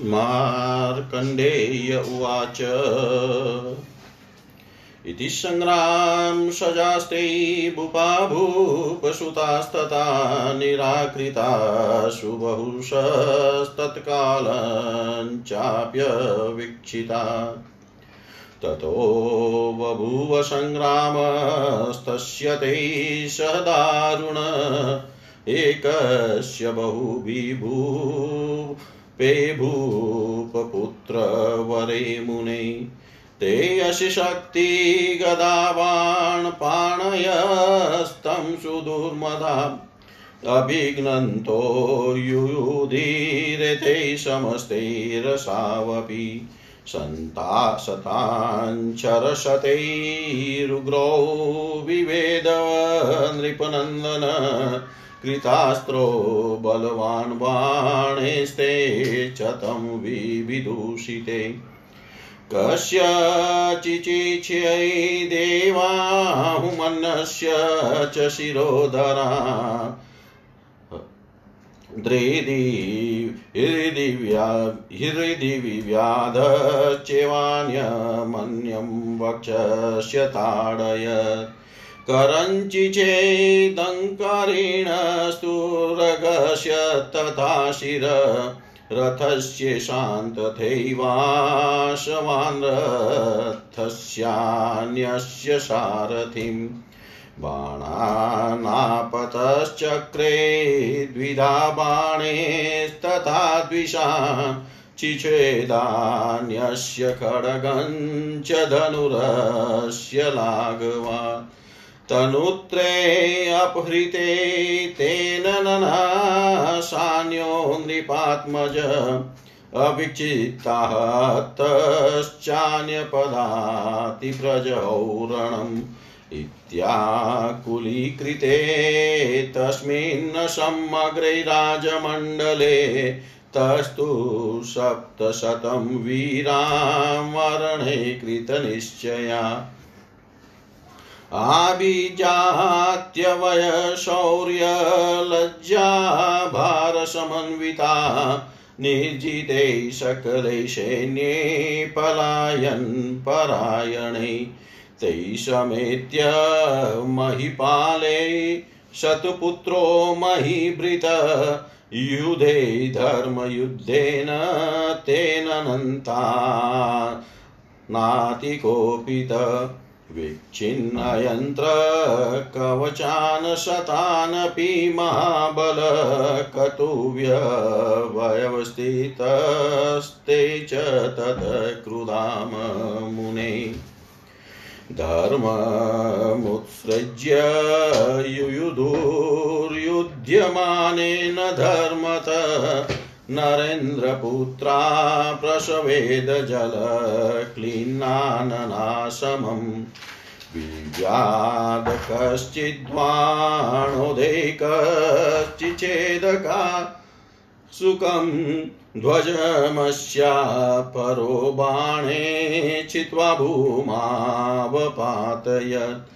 मार्कण्डेय उवाच। इति सङ्ग्रां सजास्ते भूपा भूपसुतास्तथा निराकृता सुबहुशस्तत्कालञ्चाप्यवीक्षिता ततो बभूव सङ्ग्रामस्तस्य ते सदारुण एकस्य बहुविभूपे भूपपुत्रवरे मुने। ते अशिशक्ति गदावान् पाणयस्तं सुदुर्मदा। अभिघ्नन्तो युयुधीरते समस्तैरसावपि। सन्ता शताञ्चरशतैरुग्रौ विवेद नृपनन्दन कृतास्त्रो बलवान् बाणेस्ते च तं विविदूषिते कस्यचिचिच्यै देवाहुमन्नस्य च शिरोधरा। हृदि विव्याधच्यवान्यमन्यं वक्षस्य ताडयत् करञ्चिचेदङ्करेणस्तुरगस्य तथा शिर रथस्य शान्तथैवाशवान् रथस्यान्यस्य सारथिम् बाणानापतश्चक्रे द्विधा बाणेस्तथा द्विषान् चिच्छेदान्यस्य खड्गञ्च धनुरस्य लाघवा तनुत्रे अपहृते तेन ननाशान्यो नृपात्मज अविचित्ताः तश्चान्यपदातिप्रजौरणम् इत्याकुलीकृते तस्मिन् समग्रे राजमण्डले तस्तु सप्तशतं वीरामरणे कृतनिश्चया आभिजात्यवयशौर्यलज्जा भारसमन्विता निर्जिते सकले सैन्ये पलायन् परायणे तै समेत्य महिपाले शतपुत्रो महीभृत युधे धर्मयुद्धेन तेन नन्ता नातिकोपित विच्छिन्नयन्त्र कवचान् शतानपि महाबलकटुव्यवयवस्थितस्ते च तत्क्रुधाम मुने। धर्ममुत्सृज्य युयुधुर्युध्यमानेन धर्मत नरेन्द्रपुत्रा प्रसवेदजलक्लीन्नाननाशमम् विव्याद कश्चिद्वाणोदैकश्चिच्छेदका सुखं ध्वजमस्या परो बाणे चित्वा भूमावपातयत्।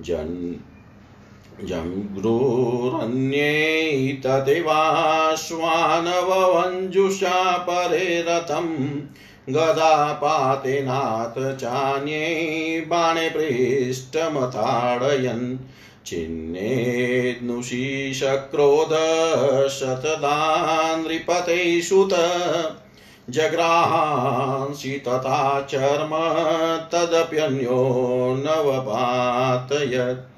जन् जङ्घ्रुरन्ये तदेवाश्वानवञ्जुषा परे रथम् गदापातेनाथ चान्ये बाणे पृष्ठमताडयन् नृपते सुत जग्राहांसि तथा चर्म तदप्यन्यो नवपातयत्।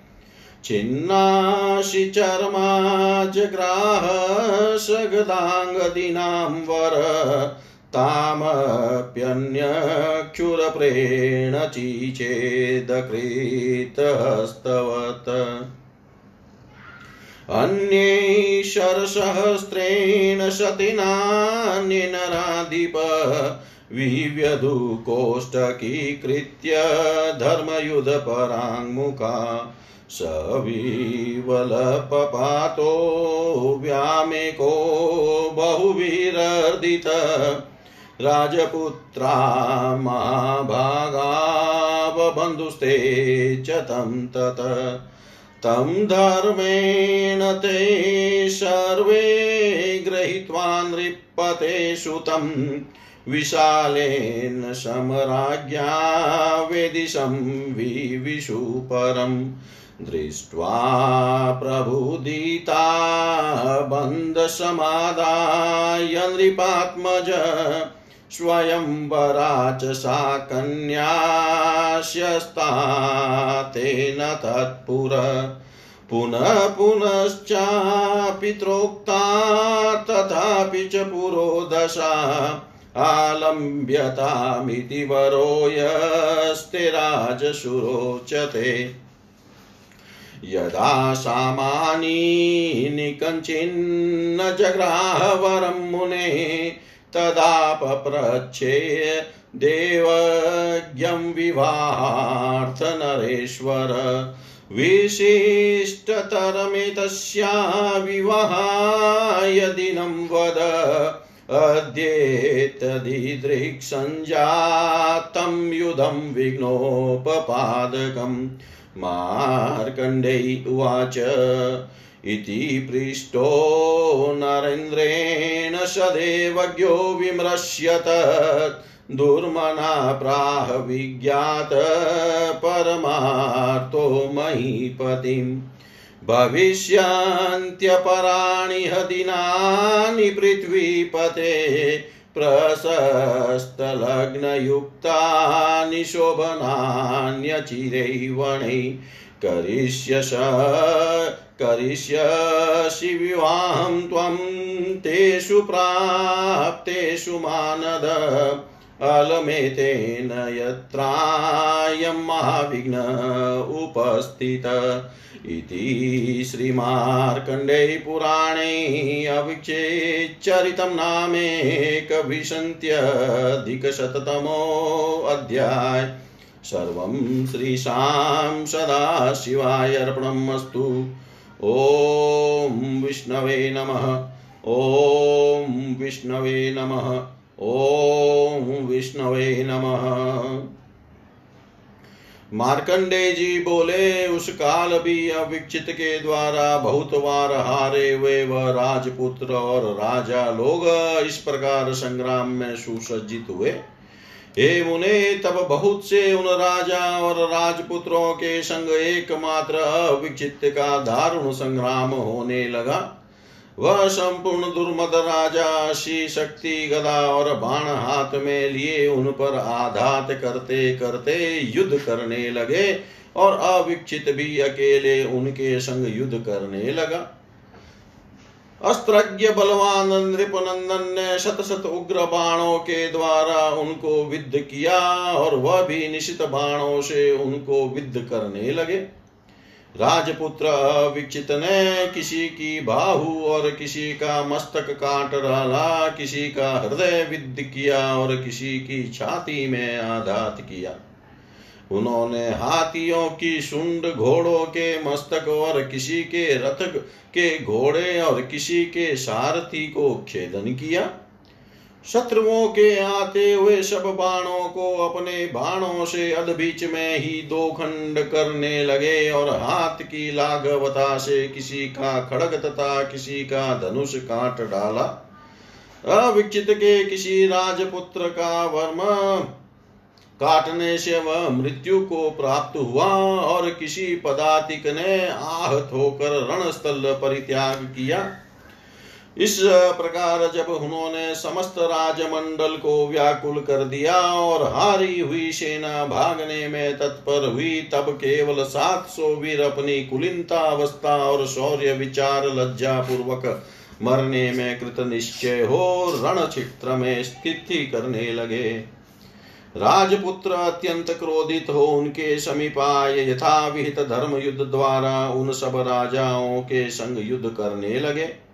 छिन्नाशि चर्मा जग्राह सगदाङ्गदीनां वर तामप्यन्यक्षुरप्रेण चीचेदकृतहस्तवत्। अन्यै शरसहस्रेण शतिनान्यनराधिप विव्यधुकोष्ठकीकृत्य धर्मयुधपराङ्मुखा सविवलपपातो व्यामेको बहुविरर्दित राजपुत्रा महाभागावबन्धुस्ते च तं तत। तं धर्मेण ते सर्वे गृहीत्वा नृपते सुतं। विशालेन समराज्ञा वेदिशं विविशु परम्। दृष्ट्वा प्रबुदिता बन्धसमादाय नृपात्मज स्वयंवरा च सा कन्यास्यस्ता तेन तत्पुर। पुनः पुनश्चापित्रोक्ता तथापि च पुरोदशा आलम्ब्यतामिति वरो यस्ते राजशुरोचते यदा सामानी निकञ्चिन्न जग्राहवरं मुने तदा पप्रच्छे देवज्ञं विवाहार्थनरेश्वर विशिष्टतरमेतस्या विवाहाय दिनं वद अद्येतदिदृक्सञ्जातं युधं विघ्नोपपादकम्। मार्कण्डेय उवाच। इति पृष्टो नरेन्द्रेण सदेवज्ञो विमृश्यत। दुर्मना प्राह विज्ञात परमार्तो महीपतिम्। भविष्यन्त्यपराणि ह दिनानि पृथ्वीपते। प्रशस्तलग्नयुक्तानि शोभनान्यचिरैवणै करिष्यश करिष्यसि विवाहं त्वं तेषु प्राप्तेषु मानद। अलमेतेन यत्रायं महाविघ्न उपस्थित। इति श्रीमार्कण्डेय पुराणे अविचेच्चरितं नामेकविंशत्यधिकशततमोऽध्याय सर्वं श्रीशां सदाशिवाय अर्पणम् अस्तु ॐ विष्णवे नमः। ॐ विष्णवे नमः। ॐ विष्णवे नमः। मार्कंडे जी बोले, उस काल भी अविक्षित के द्वारा बहुत बार हारे हुए वह राजपुत्र और राजा लोग इस प्रकार संग्राम में सुसज्जित हुए। हे मुने, तब बहुत से उन राजा और राजपुत्रों के संग एकमात्र अविक्षित का दारुण संग्राम होने लगा। वह संपूर्ण दुर्मद राजा शी शक्ति गदा और बाण हाथ में लिए उन पर आघात करते करते युद्ध करने लगे और अविक्षित भी अकेले उनके संग युद्ध करने लगा। अस्त्रज्ञ बलवान नृपनंदन ने शत शत उग्र बाणों के द्वारा उनको विद्ध किया और वह भी निशित बाणों से उनको विद्ध करने लगे। राजपुत्र विक्षित ने किसी की बाहु और किसी का मस्तक काट डाला, किसी का हृदय विद्ध किया और किसी की छाती में आघात किया। उन्होंने हाथियों की सुंड घोड़ों के मस्तक और किसी के रथ के घोड़े और किसी के सारथी को खेदन किया। शत्रुओं के आते हुए सब बाणों को अपने बाणों से अध बीच में ही दो खंड करने लगे और हाथ की लाघवता से किसी का खड़ग तथा किसी का धनुष काट डाला। अविक्षित के किसी राजपुत्र का वर्म काटने से वह मृत्यु को प्राप्त हुआ और किसी पदातिक ने आहत होकर रणस्थल परित्याग किया। इस प्रकार जब उन्होंने समस्त राजमंडल को व्याकुल कर दिया और हारी हुई सेना भागने में तत्पर हुई, तब केवल सात सौ वीर अपनी कुलिनता अवस्था और शौर्य विचार लज्जा पूर्वक मरने में कृत निश्चय हो रण क्षेत्र में स्थिति करने लगे। राजपुत्र अत्यंत क्रोधित हो उनके समीप आए यथा विहित धर्म युद्ध द्वारा उन सब राजाओं के संग युद्ध करने लगे।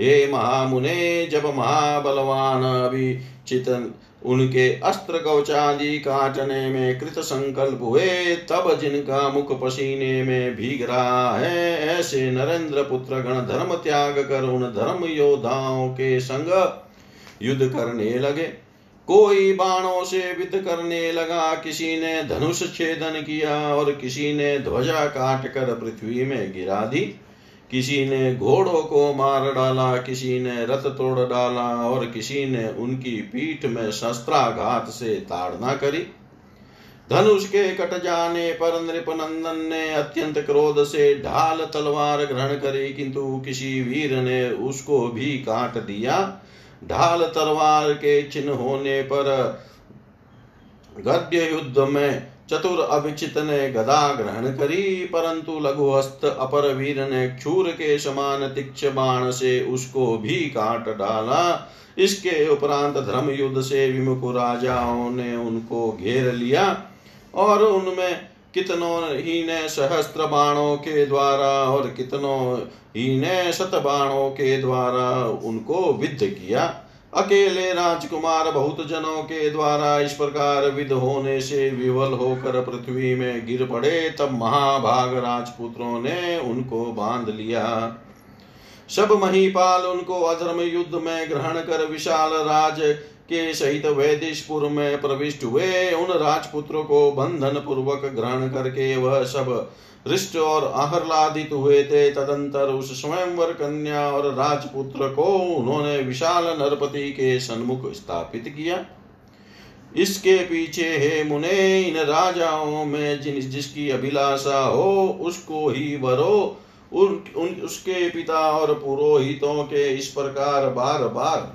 हे महामुने, जब महाबलवान अभिचित उनके अस्त्र कवचादि काटने में कृत संकल्प हुए, तब जिनका मुख पसीने में भीग रहा है, ऐसे नरेंद्र पुत्र गण धर्म त्याग कर उन धर्म योद्धाओं के संग युद्ध करने लगे। कोई बाणों से विद करने लगा, किसी ने धनुष छेदन किया और किसी ने ध्वजा काट कर पृथ्वी में गिरा दी। किसी ने घोड़ों को मार डाला, किसी ने रथ तोड़ डाला और किसी ने उनकी पीठ में शस्त्राघात से ताड़ना करी। धनुष के कट जाने पर नृपनंदन ने अत्यंत क्रोध से ढाल तलवार ग्रहण करी, किंतु किसी वीर ने उसको भी काट दिया। ढाल तलवार के चिन्ह होने पर गद्य युद्ध में चतुर अभिचित ने गदा ग्रहण करी, परंतु लघुहस्त अपर वीर ने क्षूर के समान तीक्ष बाण से उसको भी काट डाला। इसके उपरांत धर्म युद्ध से विमुख राजाओं ने उनको घेर लिया, और उनमें कितनों ही ने सहस्त्र बाणों के द्वारा और कितनों ही ने शत बाणों के द्वारा उनको विद्ध किया। अकेले राजकुमार बहुत जनों के द्वारा इस प्रकार विध होने से विवल होकर पृथ्वी में गिर पड़े, तब महाभाग राजपुत्रों ने उनको बाँध लिया। सब महीपाल उनको अधर्म युद्ध में ग्रहण कर विशाल राज के सहित वैदिशपुर में प्रविष्ट हुए। उन राजपुत्रों को बंधन पूर्वक ग्रहण करके वह सब हृष्ट और आह्लादित हुए थे तदंतर उस स्वयंवर कन्या और राजपुत्र को उन्होंने विशाल नरपति के सन्मुख स्थापित किया। इसके पीछे हे मुने इन राजाओं में जिन जिसकी अभिलाषा हो उसको ही वरो। उन, उन उसके पिता और पुरोहितों के इस प्रकार बार बार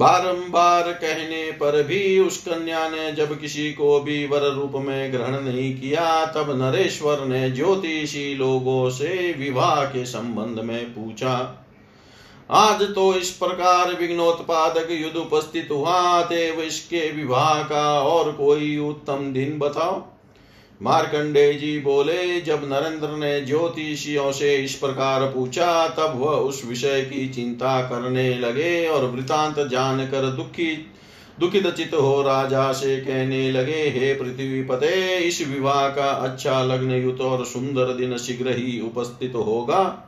बारंबार कहने पर भी उस कन्या ने जब किसी को भी वर रूप में ग्रहण नहीं किया, तब नरेश्वर ने ज्योतिषी लोगों से विवाह के संबंध में पूछा। आज तो इस प्रकार विघ्नोत्पादक युद्ध उपस्थित हुआ देव इसके विवाह का और कोई उत्तम दिन बताओ। मार्कंडे जी बोले, जब नरेंद्र ने ज्योतिषियों से इस प्रकार पूछा, तब वह उस विषय की चिंता करने लगे और वृतांत जानकर दुखी, दुखित चित हो राजा से कहने लगे, हे पृथ्वी पते इस विवाह का अच्छा लग्न युत और सुंदर दिन शीघ्र ही उपस्थित होगा।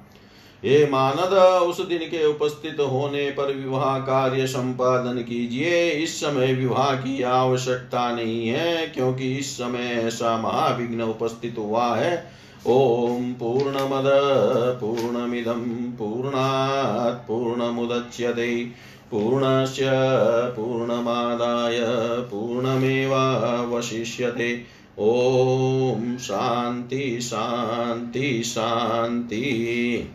हे मानद, उस दिन के उपस्थित होने पर विवाह कार्य संपादन कीजिए। इस समय विवाह की आवश्यकता नहीं है, क्योंकि इस समय ऐसा महाविघ्न उपस्थित हुआ है। ओम पूर्णमद, पूर्णमिदं, पूर्णात् पूर्णमुदच्यते। पूर्णस्य पूर्णमादाय पूर्णमेवावशिष्यते। ॐ शान्ति शान्ति शान्ति।